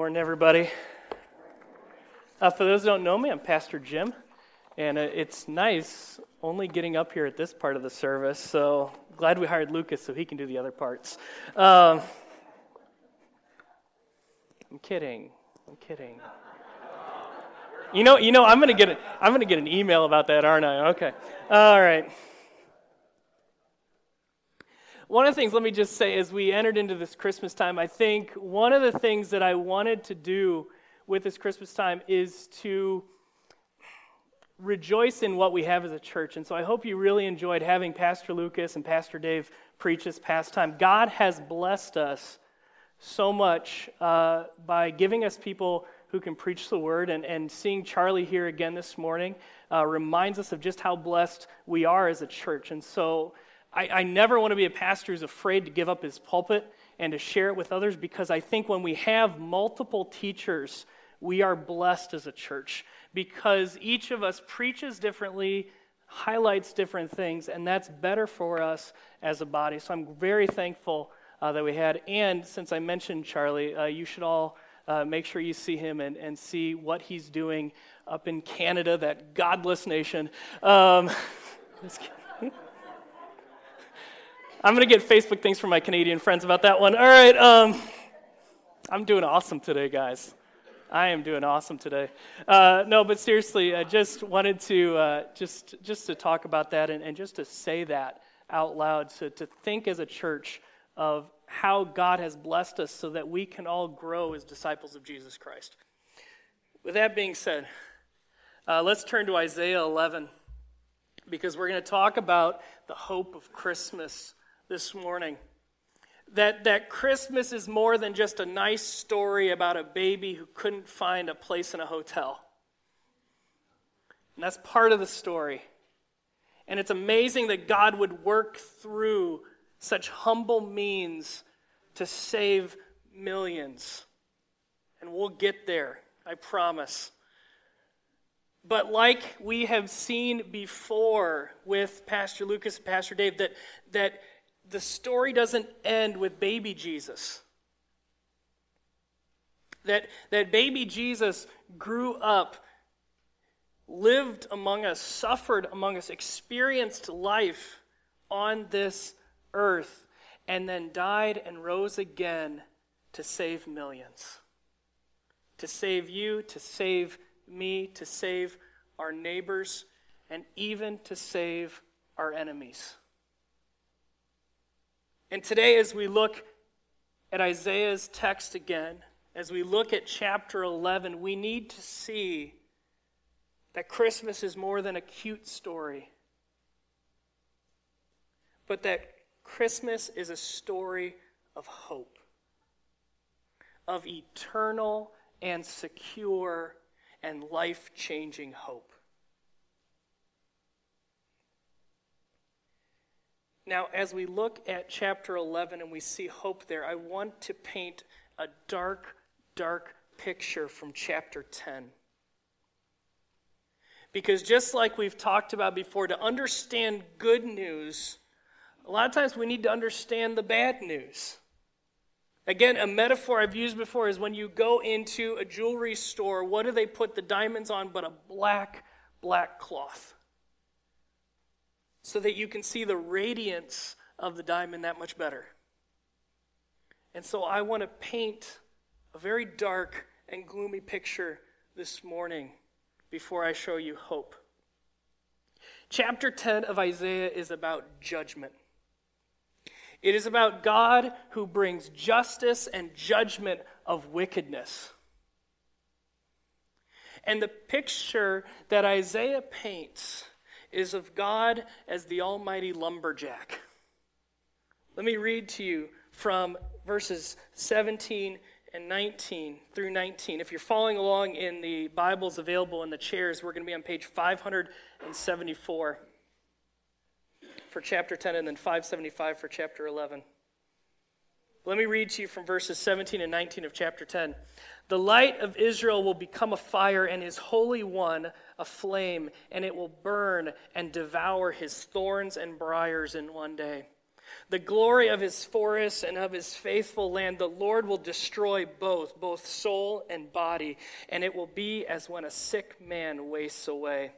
Morning, everybody. Uh, for those who don't know me, I'm Pastor Jim, and uh, it's nice only getting up here at this part of the service. So glad we hired Lucas so he can do the other parts. Um, I'm kidding. I'm kidding. You know, you know, I'm gonna get a, I'm gonna get an email about that, aren't I? Okay. All right. One of the things, let me just say, as we entered into this Christmas time, I think one of the things that I wanted to do with this Christmas time is to rejoice in what we have as a church. And so I hope you really enjoyed having Pastor Lucas and Pastor Dave preach this past time. God has blessed us so much uh, by giving us people who can preach the word. And, and seeing Charlie here again this morning uh, reminds us of just how blessed we are as a church. And so I, I never want to be a pastor who's afraid to give up his pulpit and to share it with others because I think when we have multiple teachers, we are blessed as a church because each of us preaches differently, highlights different things, and that's better for us as a body. So I'm very thankful uh, that we had. And since I mentioned Charlie, uh, you should all uh, make sure you see him and, and see what he's doing up in Canada, that godless nation. Um, I'm going to get Facebook things from my Canadian friends about that one. All right. Um, I'm doing awesome today, guys. I am doing awesome today. Uh, no, but seriously, I just wanted to uh, just just to talk about that and, and just to say that out loud, to, to think as a church of how God has blessed us so that we can all grow as disciples of Jesus Christ. With that being said, uh, let's turn to Isaiah 11 because we're going to talk about the hope of Christmas this morning. That, that Christmas is more than just a nice story about a baby who couldn't find a place in a hotel. And that's part of the story. And it's amazing that God would work through such humble means to save millions. And we'll get there, I promise. But like we have seen before with Pastor Lucas and Pastor Dave, that, that the story doesn't end with baby Jesus. That, that baby Jesus grew up, lived among us, suffered among us, experienced life on this earth, and then died and rose again to save millions. To save you, to save me, to save our neighbors, and even to save our enemies. And today, as we look at Isaiah's text again, as we look at chapter 11, we need to see that Christmas is more than a cute story, but that Christmas is a story of hope, of eternal and secure and life changing hope. Now, as we look at chapter 11 and we see hope there, I want to paint a dark, dark picture from chapter 10. Because just like we've talked about before, to understand good news, a lot of times we need to understand the bad news. Again, a metaphor I've used before is when you go into a jewelry store, what do they put the diamonds on but a black, black cloth? So that you can see the radiance of the diamond that much better. And so I want to paint a very dark and gloomy picture this morning before I show you hope. Chapter 10 of Isaiah is about judgment. It is about God who brings justice and judgment of wickedness. And the picture that Isaiah paints is of God as the almighty lumberjack. Let me read to you from verses 17 and 19 through 19. If you're following along in the Bibles available in the chairs, we're going to be on page 574 for chapter 10 and then 575 for chapter 11. Let me read to you from verses 17 and 19 of chapter 10. The light of Israel will become a fire, and his Holy One a flame, and it will burn and devour his thorns and briars in one day. The glory of his forest and of his faithful land, the Lord will destroy both, both soul and body, and it will be as when a sick man wastes away.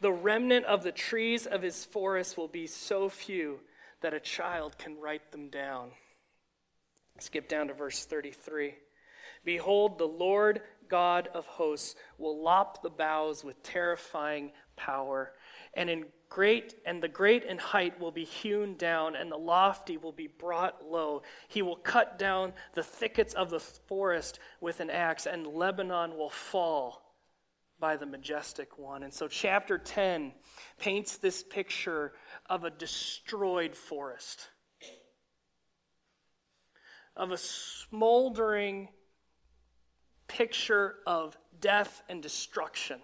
The remnant of the trees of his forest will be so few that a child can write them down. Skip down to verse 33. Behold, the Lord God of hosts will lop the boughs with terrifying power, and in great and the great in height will be hewn down, and the lofty will be brought low. He will cut down the thickets of the forest with an axe, and Lebanon will fall by the majestic one. And so, chapter 10 paints this picture of a destroyed forest, of a smoldering picture of death and destruction.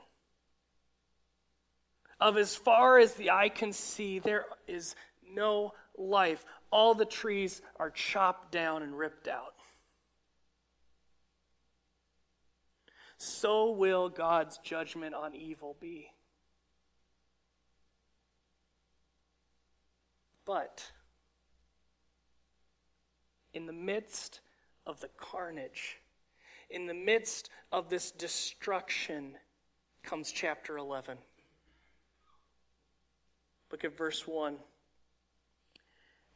Of as far as the eye can see, there is no life. All the trees are chopped down and ripped out. So will God's judgment on evil be. But in the midst of the carnage, in the midst of this destruction, comes chapter 11. Look at verse 1.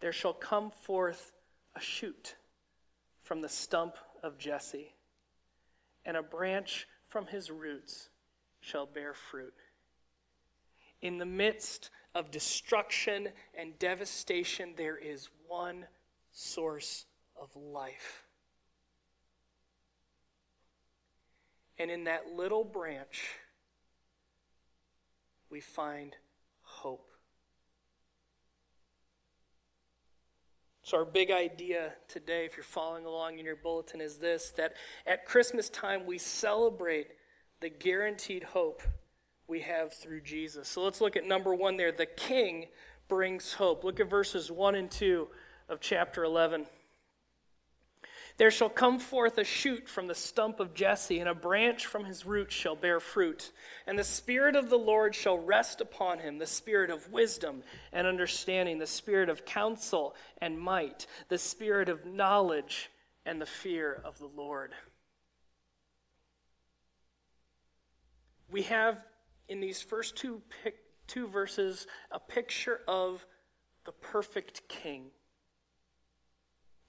There shall come forth a shoot from the stump of Jesse, and a branch from his roots shall bear fruit. In the midst of destruction and devastation, there is one source of life. And in that little branch, we find hope. So, our big idea today, if you're following along in your bulletin, is this that at Christmas time we celebrate the guaranteed hope we have through Jesus. So, let's look at number one there. The King brings hope. Look at verses 1 and 2 of chapter 11. There shall come forth a shoot from the stump of Jesse, and a branch from his root shall bear fruit. And the Spirit of the Lord shall rest upon him the Spirit of wisdom and understanding, the Spirit of counsel and might, the Spirit of knowledge and the fear of the Lord. We have in these first two, two verses a picture of the perfect king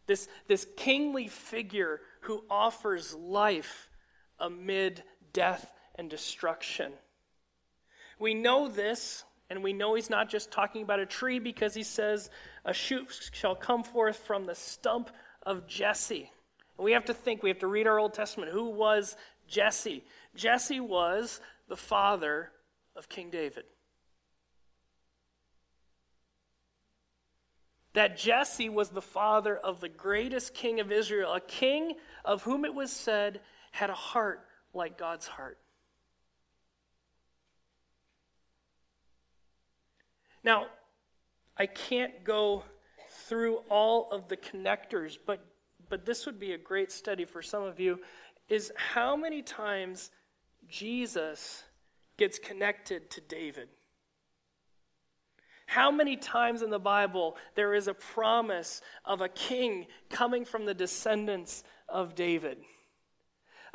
this, this kingly figure who offers life amid death and destruction. We know this, and we know he's not just talking about a tree because he says, A shoot shall come forth from the stump of Jesse. And we have to think, we have to read our Old Testament. Who was Jesse? Jesse was the father of King David. That Jesse was the father of the greatest king of Israel, a king of whom it was said had a heart like God's heart. Now, I can't go through all of the connectors, but, but this would be a great study for some of you is how many times Jesus gets connected to David. How many times in the Bible there is a promise of a king coming from the descendants of David?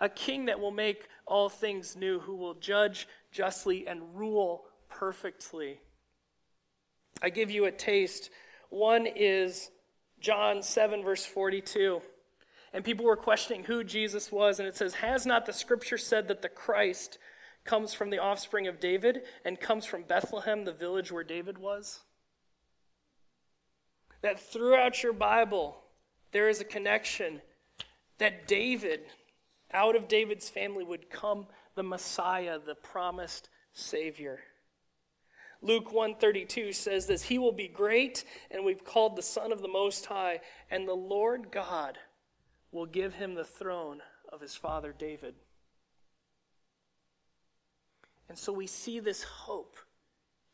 A king that will make all things new, who will judge justly and rule perfectly. I give you a taste. One is John 7, verse 42. And people were questioning who Jesus was, and it says, Has not the scripture said that the Christ comes from the offspring of David and comes from Bethlehem, the village where David was? That throughout your Bible, there is a connection that David, out of David's family, would come the Messiah, the promised Savior. Luke 132 says this, he will be great and we've called the son of the most high and the Lord God will give him the throne of his father David. And so we see this hope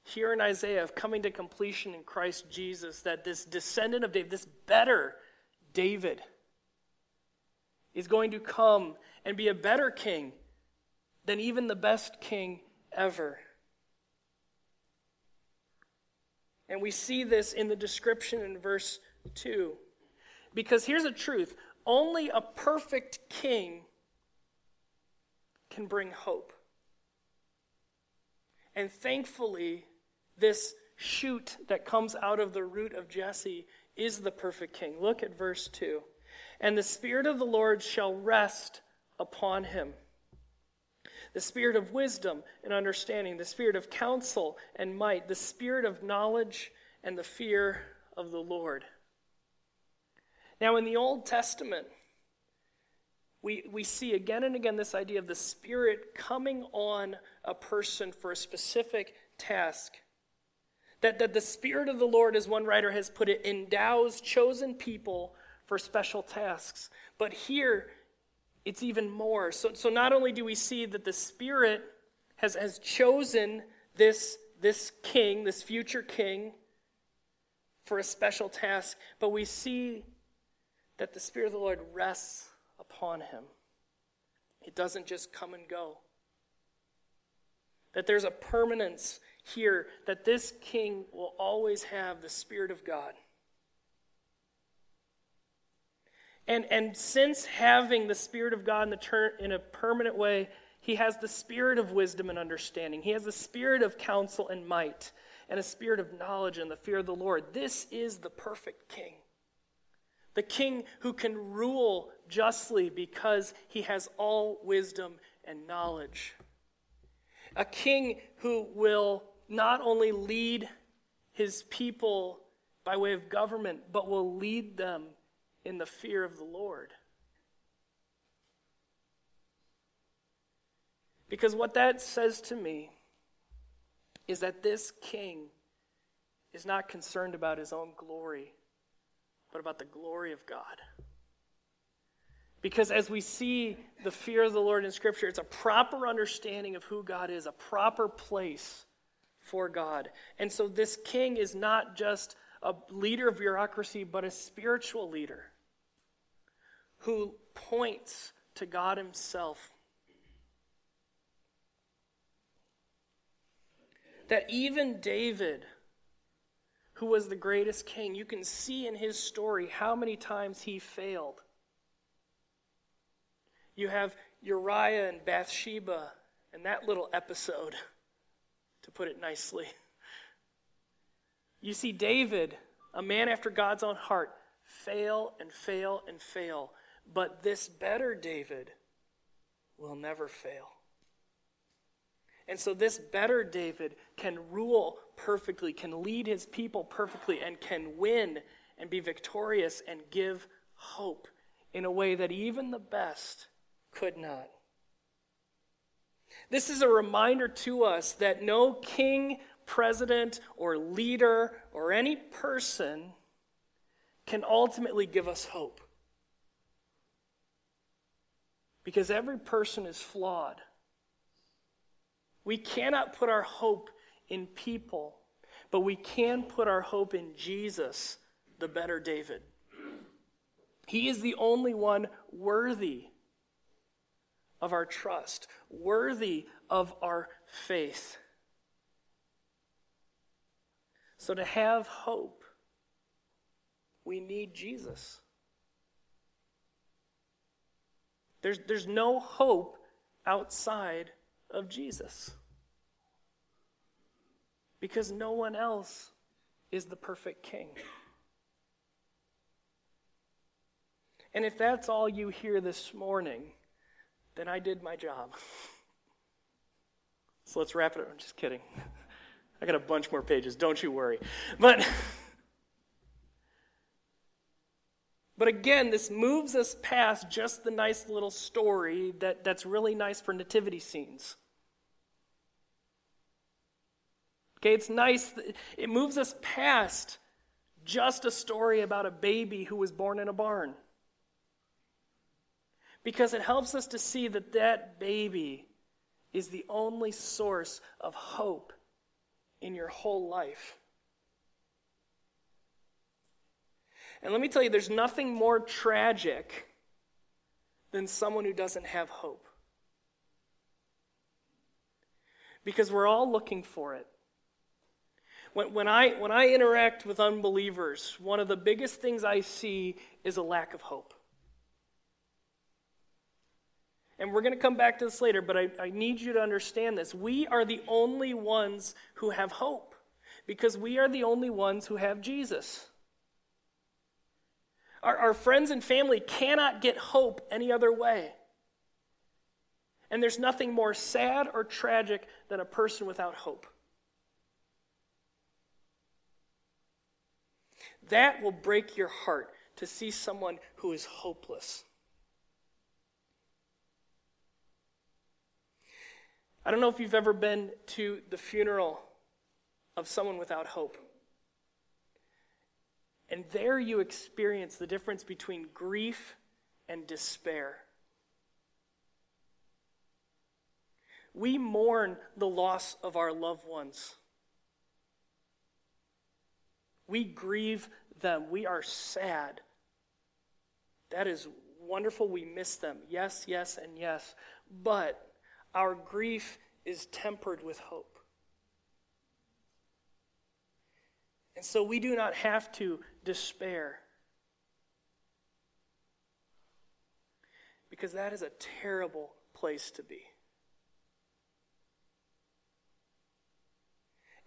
here in Isaiah of coming to completion in Christ Jesus that this descendant of David, this better David, is going to come and be a better king than even the best king ever. And we see this in the description in verse 2. Because here's the truth only a perfect king can bring hope. And thankfully, this shoot that comes out of the root of Jesse is the perfect king. Look at verse 2. And the Spirit of the Lord shall rest upon him the spirit of wisdom and understanding, the spirit of counsel and might, the spirit of knowledge and the fear of the Lord. Now, in the Old Testament, we, we see again and again this idea of the Spirit coming on a person for a specific task. That, that the Spirit of the Lord, as one writer has put it, endows chosen people for special tasks. But here, it's even more. So, so not only do we see that the Spirit has, has chosen this, this king, this future king, for a special task, but we see that the Spirit of the Lord rests upon him. It doesn't just come and go. That there's a permanence here, that this king will always have the Spirit of God. And, and since having the Spirit of God in, the ter- in a permanent way, he has the spirit of wisdom and understanding. He has the spirit of counsel and might, and a spirit of knowledge and the fear of the Lord. This is the perfect king. The king who can rule justly because he has all wisdom and knowledge. A king who will not only lead his people by way of government, but will lead them in the fear of the Lord. Because what that says to me is that this king is not concerned about his own glory, but about the glory of God. Because as we see the fear of the Lord in Scripture, it's a proper understanding of who God is, a proper place for God. And so this king is not just a leader of bureaucracy, but a spiritual leader who points to God Himself. That even David, who was the greatest king, you can see in his story how many times he failed. You have Uriah and Bathsheba and that little episode, to put it nicely. You see David, a man after God's own heart, fail and fail and fail but this better David will never fail. And so, this better David can rule perfectly, can lead his people perfectly, and can win and be victorious and give hope in a way that even the best could not. This is a reminder to us that no king, president, or leader, or any person can ultimately give us hope. Because every person is flawed. We cannot put our hope in people, but we can put our hope in Jesus, the better David. He is the only one worthy of our trust, worthy of our faith. So, to have hope, we need Jesus. There's, there's no hope outside of Jesus. Because no one else is the perfect king. And if that's all you hear this morning, then I did my job. so let's wrap it up. I'm just kidding. I got a bunch more pages, don't you worry. But. But again, this moves us past just the nice little story that, that's really nice for nativity scenes. Okay, it's nice. It moves us past just a story about a baby who was born in a barn. Because it helps us to see that that baby is the only source of hope in your whole life. And let me tell you, there's nothing more tragic than someone who doesn't have hope. Because we're all looking for it. When, when, I, when I interact with unbelievers, one of the biggest things I see is a lack of hope. And we're going to come back to this later, but I, I need you to understand this. We are the only ones who have hope because we are the only ones who have Jesus. Our, our friends and family cannot get hope any other way. And there's nothing more sad or tragic than a person without hope. That will break your heart to see someone who is hopeless. I don't know if you've ever been to the funeral of someone without hope. And there you experience the difference between grief and despair. We mourn the loss of our loved ones. We grieve them. We are sad. That is wonderful. We miss them. Yes, yes, and yes. But our grief is tempered with hope. And so we do not have to despair. Because that is a terrible place to be.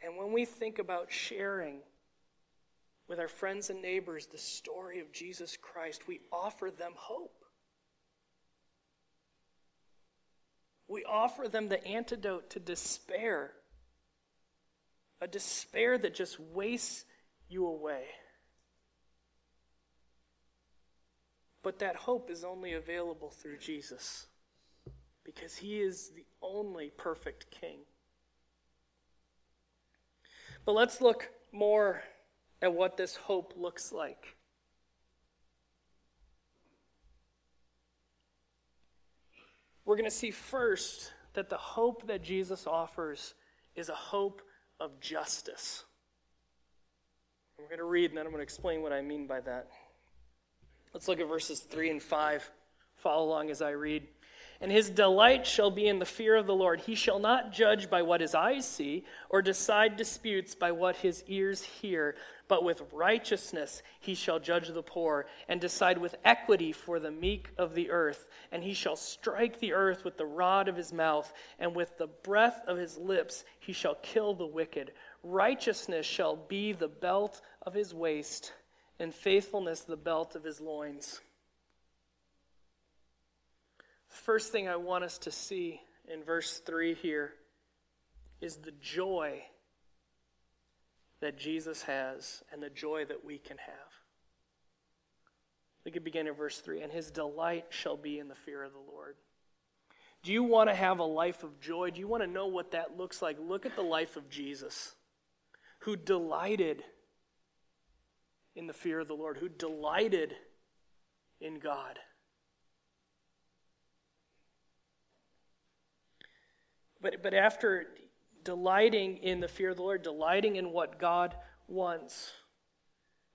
And when we think about sharing with our friends and neighbors the story of Jesus Christ, we offer them hope. We offer them the antidote to despair, a despair that just wastes you away. But that hope is only available through Jesus because he is the only perfect king. But let's look more at what this hope looks like. We're going to see first that the hope that Jesus offers is a hope of justice. We're going to read, and then I'm going to explain what I mean by that. Let's look at verses 3 and 5. Follow along as I read. And his delight shall be in the fear of the Lord. He shall not judge by what his eyes see, or decide disputes by what his ears hear, but with righteousness he shall judge the poor, and decide with equity for the meek of the earth. And he shall strike the earth with the rod of his mouth, and with the breath of his lips he shall kill the wicked. Righteousness shall be the belt of his waist, and faithfulness the belt of his loins. First thing I want us to see in verse 3 here is the joy that Jesus has and the joy that we can have. Look at begin in verse 3 and his delight shall be in the fear of the Lord. Do you want to have a life of joy? Do you want to know what that looks like? Look at the life of Jesus, who delighted in the fear of the Lord, who delighted in God. But, but after delighting in the fear of the Lord, delighting in what God wants,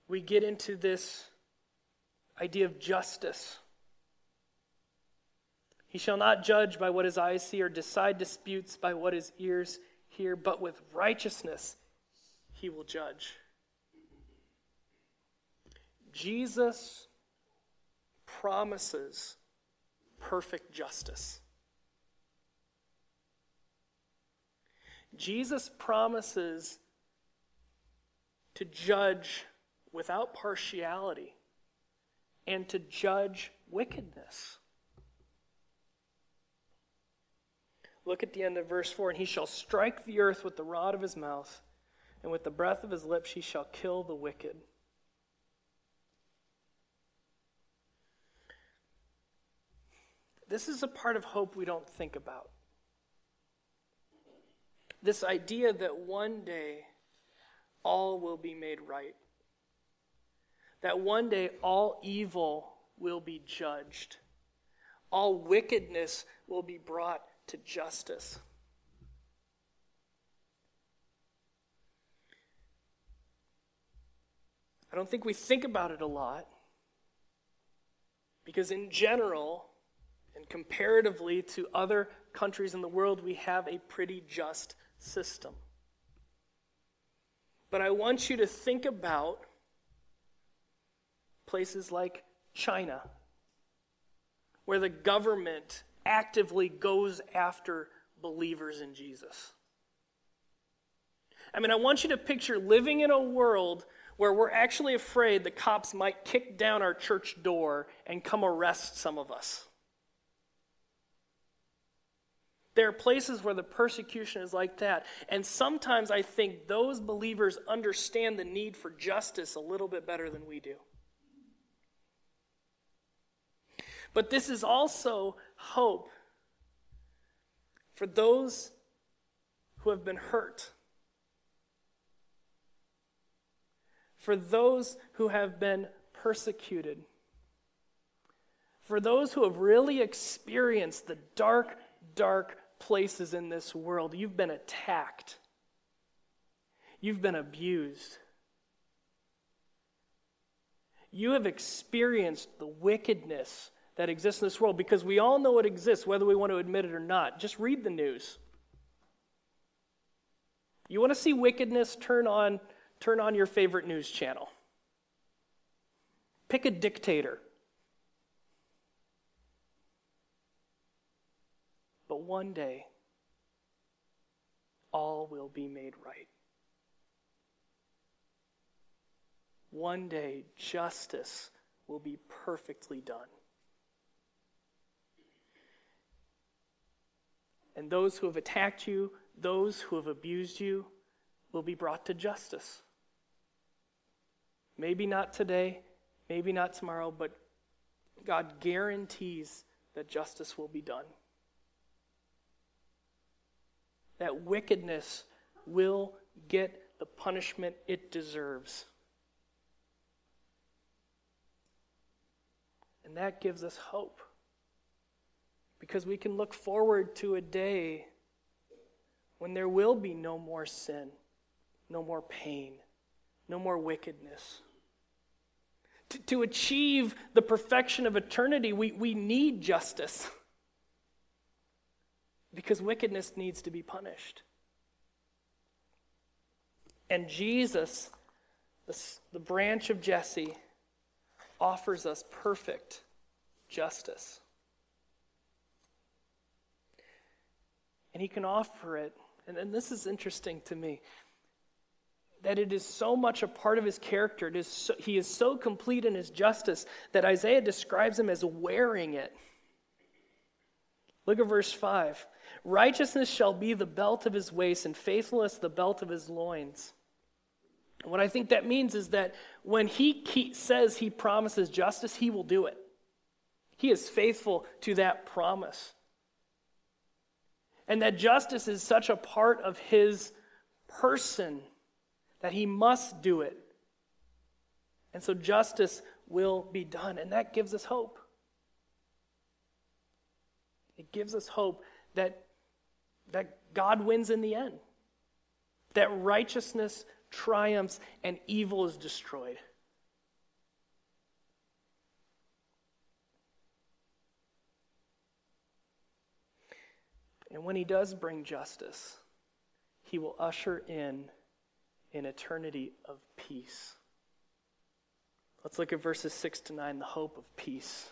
we get into this idea of justice. He shall not judge by what his eyes see or decide disputes by what his ears hear, but with righteousness he will judge. Jesus promises perfect justice. Jesus promises to judge without partiality and to judge wickedness. Look at the end of verse 4 and he shall strike the earth with the rod of his mouth, and with the breath of his lips he shall kill the wicked. This is a part of hope we don't think about. This idea that one day all will be made right, that one day all evil will be judged, all wickedness will be brought to justice. I don't think we think about it a lot because, in general, and comparatively to other countries in the world, we have a pretty just system. But I want you to think about places like China, where the government actively goes after believers in Jesus. I mean, I want you to picture living in a world where we're actually afraid the cops might kick down our church door and come arrest some of us. There are places where the persecution is like that. And sometimes I think those believers understand the need for justice a little bit better than we do. But this is also hope for those who have been hurt, for those who have been persecuted, for those who have really experienced the dark, dark places in this world. You've been attacked, you've been abused. You have experienced the wickedness that exists in this world because we all know it exists, whether we want to admit it or not. Just read the news. You want to see wickedness? Turn on, turn on your favorite news channel. Pick a dictator. But one day, all will be made right. One day, justice will be perfectly done. And those who have attacked you, those who have abused you, will be brought to justice. Maybe not today, maybe not tomorrow, but God guarantees that justice will be done that wickedness will get the punishment it deserves. And that gives us hope. Because we can look forward to a day when there will be no more sin, no more pain, no more wickedness. To, to achieve the perfection of eternity, we, we need justice. because wickedness needs to be punished. And Jesus, the, branch of Jesse, offers us perfect justice. And he can offer it, and, and this is interesting to me, that it is so much a part of his character. It is so, he is so complete in his justice that Isaiah describes him as wearing it. Look at verse 5. Righteousness shall be the belt of his waist, and faithfulness the belt of his loins. And what I think that means is that when he says he promises justice, he will do it. He is faithful to that promise. And that justice is such a part of his person that he must do it. And so justice will be done. And that gives us hope. It gives us hope that that God wins in the end, that righteousness triumphs and evil is destroyed. And when he does bring justice, he will usher in an eternity of peace. Let's look at verses 6 to 9, the hope of peace.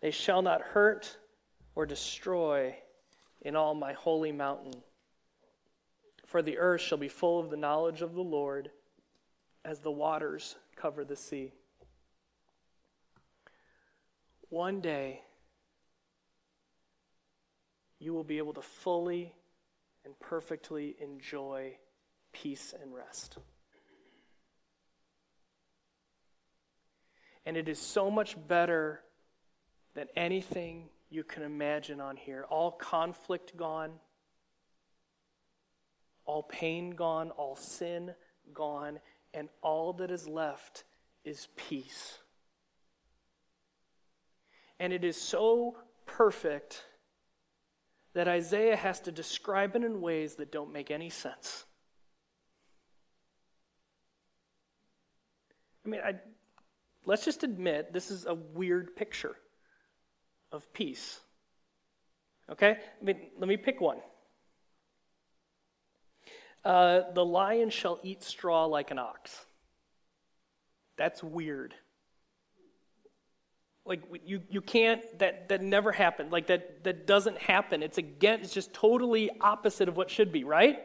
They shall not hurt or destroy in all my holy mountain. For the earth shall be full of the knowledge of the Lord as the waters cover the sea. One day, you will be able to fully and perfectly enjoy peace and rest. And it is so much better than anything you can imagine on here. All conflict gone, all pain gone, all sin gone, and all that is left is peace. And it is so perfect that Isaiah has to describe it in ways that don't make any sense. I mean, I, let's just admit this is a weird picture of peace. Okay? I mean, let me pick one. Uh, the lion shall eat straw like an ox. That's weird. Like you, you can't. That that never happened. Like that that doesn't happen. It's again. It's just totally opposite of what should be. Right.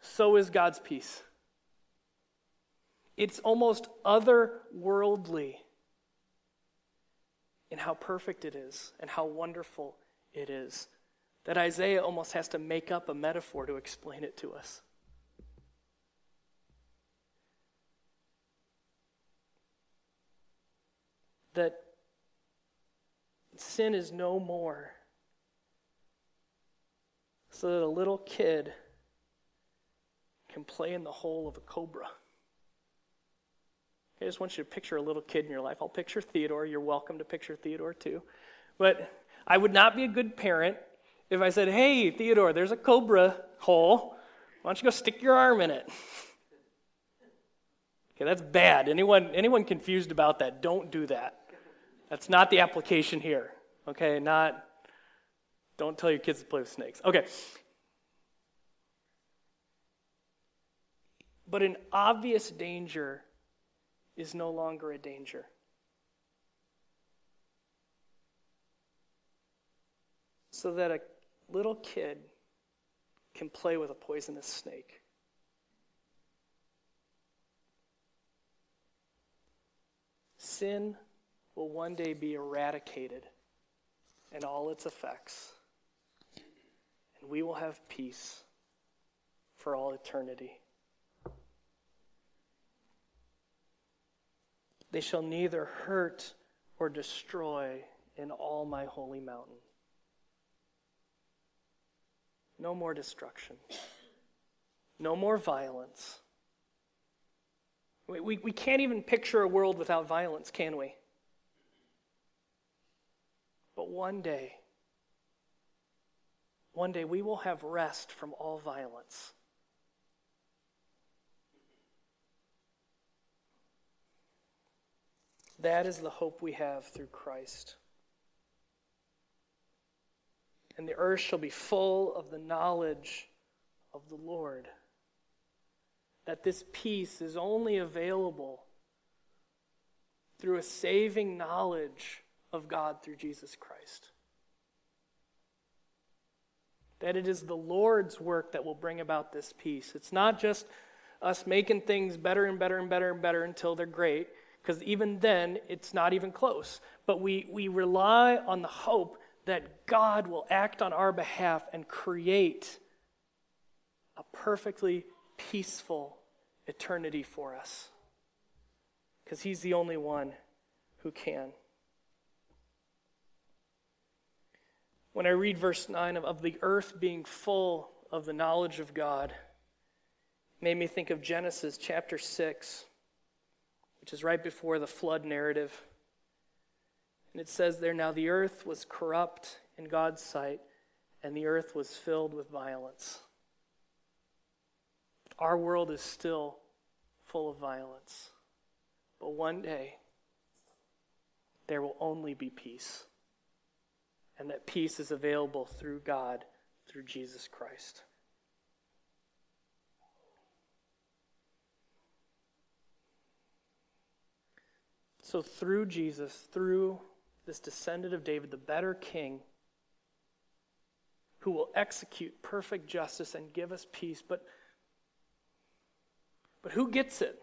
So is God's peace. It's almost otherworldly in how perfect it is and how wonderful it is that Isaiah almost has to make up a metaphor to explain it to us. That sin is no more. So that a little kid can play in the hole of a cobra. I just want you to picture a little kid in your life. I'll picture Theodore. You're welcome to picture Theodore too. But I would not be a good parent if I said, hey, Theodore, there's a cobra hole. Why don't you go stick your arm in it? Okay, that's bad. Anyone, anyone confused about that, don't do that. That's not the application here. Okay, not, don't tell your kids to play with snakes. Okay. But an obvious danger is no longer a danger. So that a little kid can play with a poisonous snake. Sin will one day be eradicated and all its effects, and we will have peace for all eternity. They shall neither hurt or destroy in all my holy mountain. No more destruction. No more violence. We, we, we can't even picture a world without violence, can we? But one day, one day we will have rest from all violence. That is the hope we have through Christ. And the earth shall be full of the knowledge of the Lord. That this peace is only available through a saving knowledge of God through Jesus Christ. That it is the Lord's work that will bring about this peace. It's not just us making things better and better and better and better until they're great because even then it's not even close. But we, we rely on the hope that God will act on our behalf and create a perfectly peaceful eternity for us. Because He's the only one who can. When I read verse 9 of, of the earth being full of the knowledge of God, made me think of Genesis chapter 6 which is right before the flood narrative. And it says there, Now the earth was corrupt in God's sight, and the earth was filled with violence. Our world is still full of violence. But one day, there will only be peace. And that peace is available through God, through Jesus Christ. So, through Jesus, through this descendant of David, the better king, who will execute perfect justice and give us peace, but, but who gets it?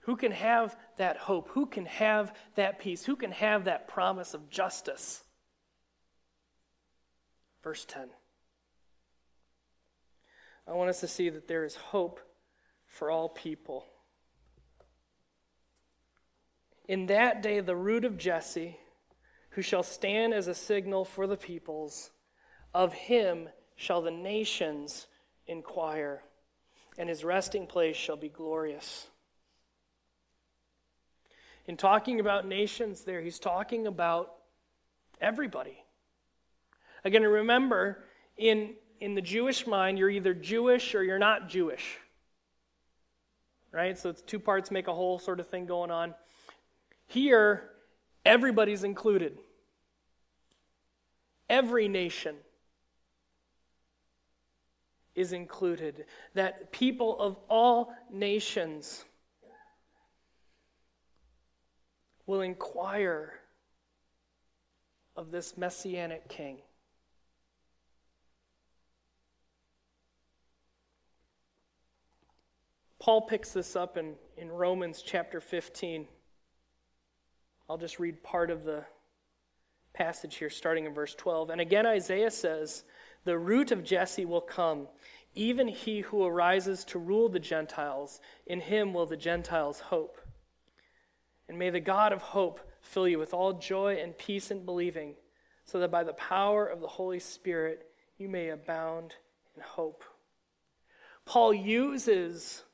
Who can have that hope? Who can have that peace? Who can have that promise of justice? Verse 10. I want us to see that there is hope for all people. In that day, the root of Jesse, who shall stand as a signal for the peoples, of him shall the nations inquire, and his resting place shall be glorious. In talking about nations, there, he's talking about everybody. Again, remember, in, in the Jewish mind, you're either Jewish or you're not Jewish. Right? So it's two parts make a whole sort of thing going on. Here, everybody's included. Every nation is included. That people of all nations will inquire of this messianic king. Paul picks this up in, in Romans chapter 15. I'll just read part of the passage here, starting in verse 12. And again, Isaiah says, The root of Jesse will come, even he who arises to rule the Gentiles. In him will the Gentiles hope. And may the God of hope fill you with all joy and peace in believing, so that by the power of the Holy Spirit you may abound in hope. Paul uses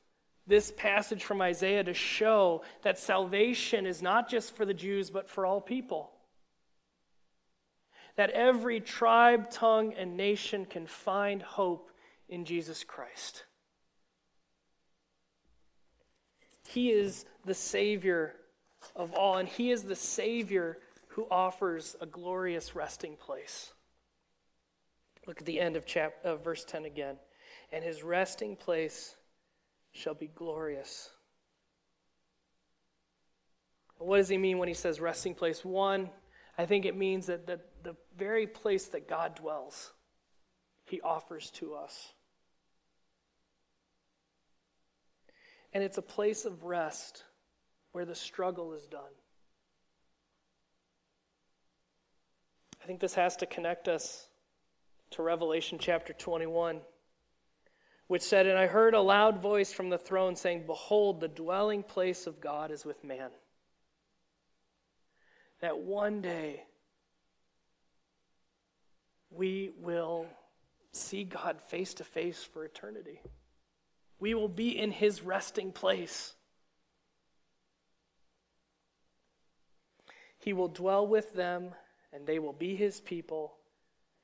this passage from Isaiah to show that salvation is not just for the Jews, but for all people. That every tribe, tongue, and nation can find hope in Jesus Christ. He is the Savior of all, and He is the Savior who offers a glorious resting place. Look at the end of, chap- of verse 10 again. And His resting place shall be glorious. What does he mean when he says resting place? One, I think it means that the, the very place that God dwells, he offers to us. And it's a place of rest where the struggle is done. I think this has to connect us to Revelation chapter 21 which said, And I heard a loud voice from the throne saying, Behold, the dwelling place of God is with man. That one day we will see God face to face for eternity. We will be in his resting place. He will dwell with them, and they will be his people,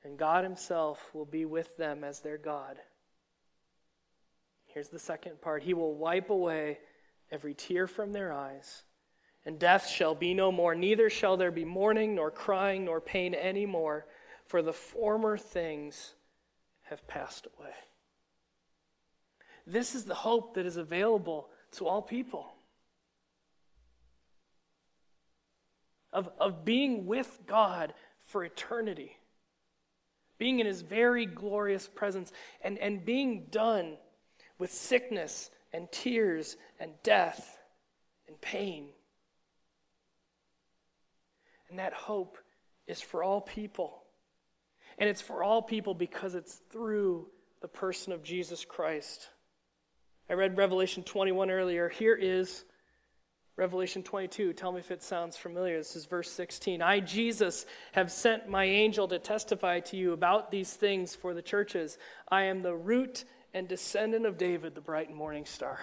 and God himself will be with them as their God. Here's the second part He will wipe away every tear from their eyes, and death shall be no more. Neither shall there be mourning, nor crying, nor pain any more, for the former things have passed away. This is the hope that is available to all people. Of, of being with God for eternity, being in His very glorious presence, and, and being done with sickness and tears and death and pain. And that hope is for all people. And it's for all people because it's through the person of Jesus Christ. I read Revelation 21 earlier. Here is Revelation 22. Tell me if it sounds familiar. This is verse 16. I, Jesus, have sent my angel to testify to you about these things for the churches. I am the root and descendant of David, the bright and morning star.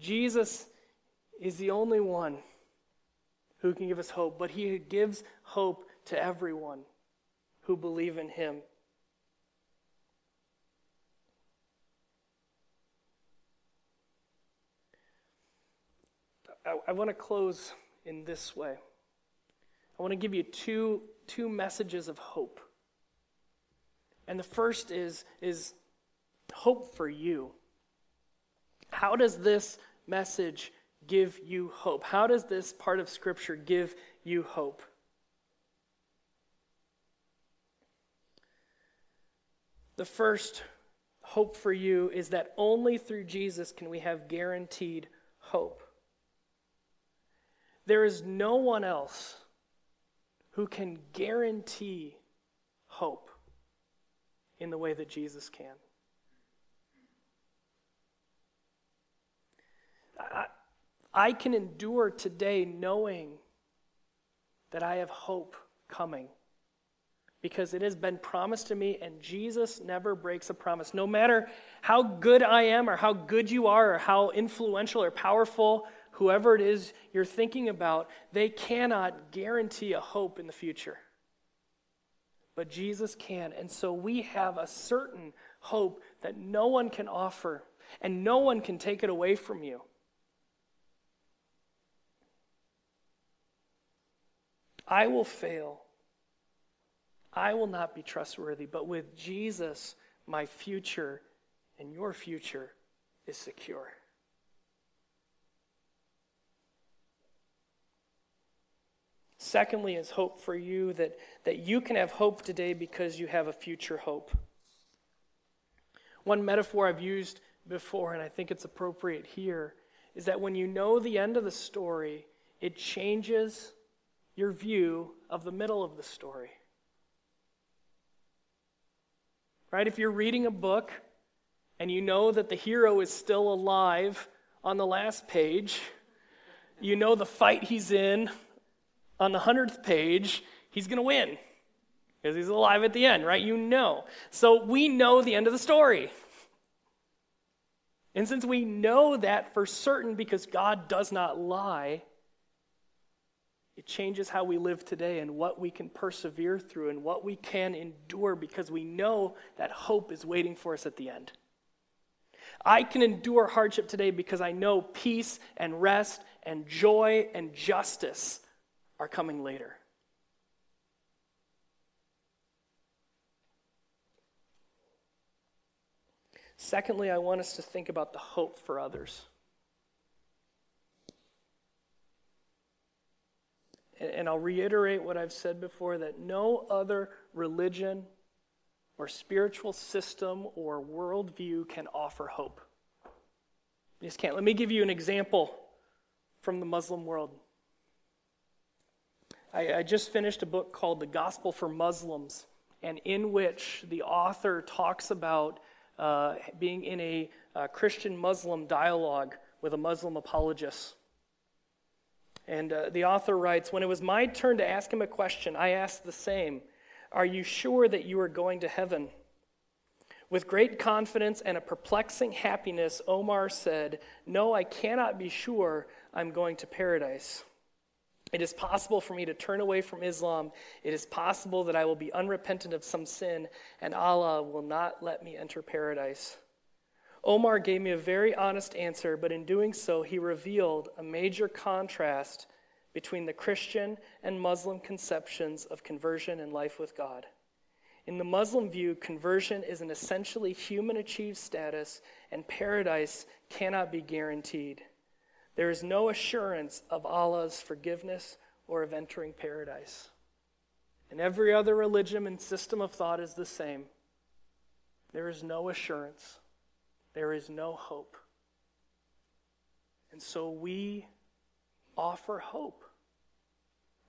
Jesus is the only one who can give us hope, but he gives hope to everyone who believe in him. I, I want to close in this way. I want to give you two, two messages of hope. And the first is, is hope for you. How does this message give you hope? How does this part of Scripture give you hope? The first hope for you is that only through Jesus can we have guaranteed hope. There is no one else who can guarantee hope in the way that Jesus can. I, can endure today knowing that I have hope coming because it has been promised to me, and Jesus never breaks a promise. No matter how good I am, or how good you are, or how influential or powerful, whoever it is you're thinking about, they cannot guarantee a hope in the future. But Jesus can. And so we have a certain hope that no one can offer, and no one can take it away from you. I will fail. I will not be trustworthy, but with Jesus, my future and your future is secure. Secondly, is hope for you that, that you can have hope today because you have a future hope. One metaphor I've used before, and I think it's appropriate here, is that when you know the end of the story, it changes your view of the middle of the story. Right? If you're reading a book and you know that the hero is still alive on the last page, you know the fight he's in on the 100th page, he's going to win because he's alive at the end, right? You know. So we know the end of the story. And since we know that for certain because God does not lie, it changes how we live today and what we can persevere through and what we can endure because we know that hope is waiting for us at the end. I can endure hardship today because I know peace and rest and joy and justice are coming later. Secondly, I want us to think about the hope for others. and I'll reiterate what I've said before that no other religion or spiritual system or worldview can offer hope. You just can't. Let me give you an example from the Muslim world. I, I just finished a book called The Gospel for Muslims, and in which the author talks about uh, being in a uh, Christian Muslim dialogue with a Muslim apologist. And uh, the author writes When it was my turn to ask him a question, I asked the same Are you sure that you are going to heaven? With great confidence and a perplexing happiness, Omar said, No, I cannot be sure I'm going to paradise. It is possible for me to turn away from Islam. It is possible that I will be unrepentant of some sin, and Allah will not let me enter paradise. Omar gave me a very honest answer, but in doing so, he revealed a major contrast between the Christian and Muslim conceptions of conversion and life with God. In the Muslim view, conversion is an essentially human achieved status, and paradise cannot be guaranteed. There is no assurance of Allah's forgiveness or of entering paradise. And every other religion and system of thought is the same. There is no assurance there is no hope. And so we offer hope.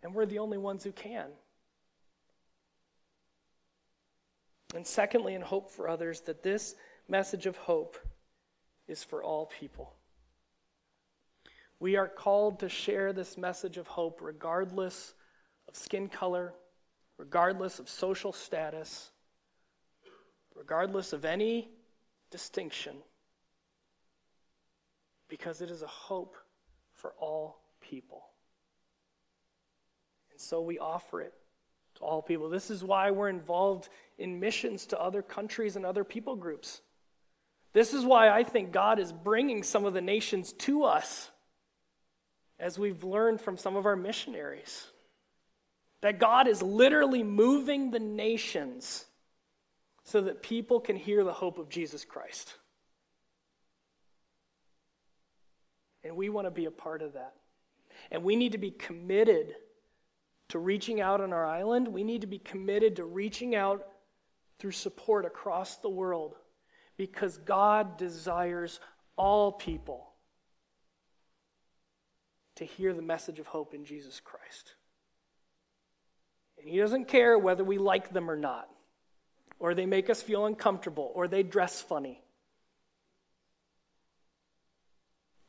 And we're the only ones who can. And secondly, in hope for others, that this message of hope is for all people. We are called to share this message of hope regardless of skin color, regardless of social status, regardless of any distinction because it is a hope for all people. And so we offer it to all people. This is why we're involved in missions to other countries and other people groups. This is why I think God is bringing some of the nations to us, as we've learned from some of our missionaries. That God is literally moving the nations so that people can hear the hope of Jesus Christ. And we want to be a part of that. And we need to be committed to reaching out on our island. We need to be committed to reaching out through support across the world because God desires all people to hear the message of hope in Jesus Christ. And He doesn't care whether we like them or not or they make us feel uncomfortable, or they dress funny.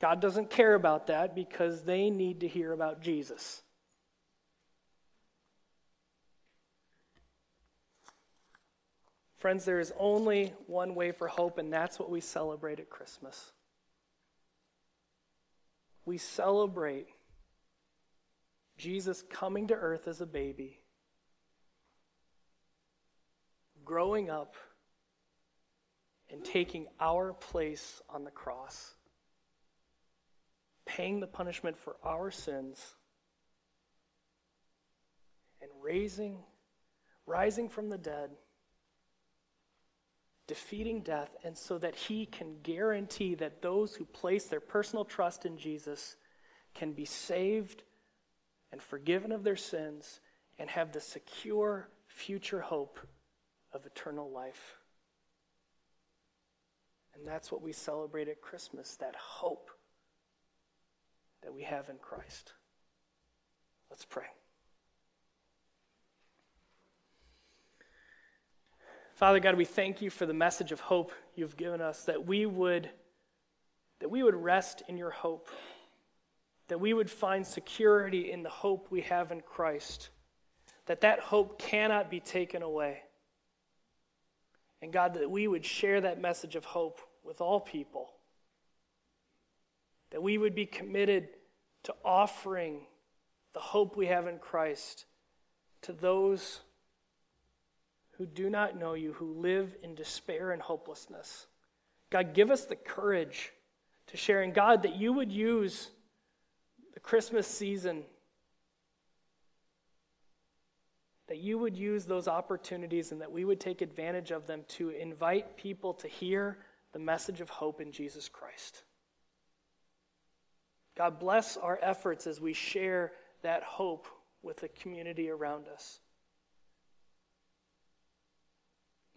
God doesn't care about that because they need to hear about Jesus. Friends, there is only one way for hope, and that's what we celebrate at Christmas. We celebrate Jesus coming to earth as a baby, growing up, and taking our place on the cross, paying the punishment for our sins, and raising, rising from the dead, defeating death, and so that he can guarantee that those who place their personal trust in Jesus can be saved and forgiven of their sins and have the secure future hope of eternal life. And that's what we celebrate at Christmas that hope that we have in Christ. Let's pray. Father God, we thank you for the message of hope you've given us that we would that we would rest in your hope that we would find security in the hope we have in Christ, that that hope cannot be taken away. And God, that we would share that message of hope with all people, that we would be committed to offering the hope we have in Christ to those who do not know you, who live in despair and hopelessness. God, give us the courage to share. And God, that you would use the Christmas season, that you would use those opportunities and that we would take advantage of them to invite people to hear the message of hope in Jesus Christ. God bless our efforts as we share that hope with the community around us.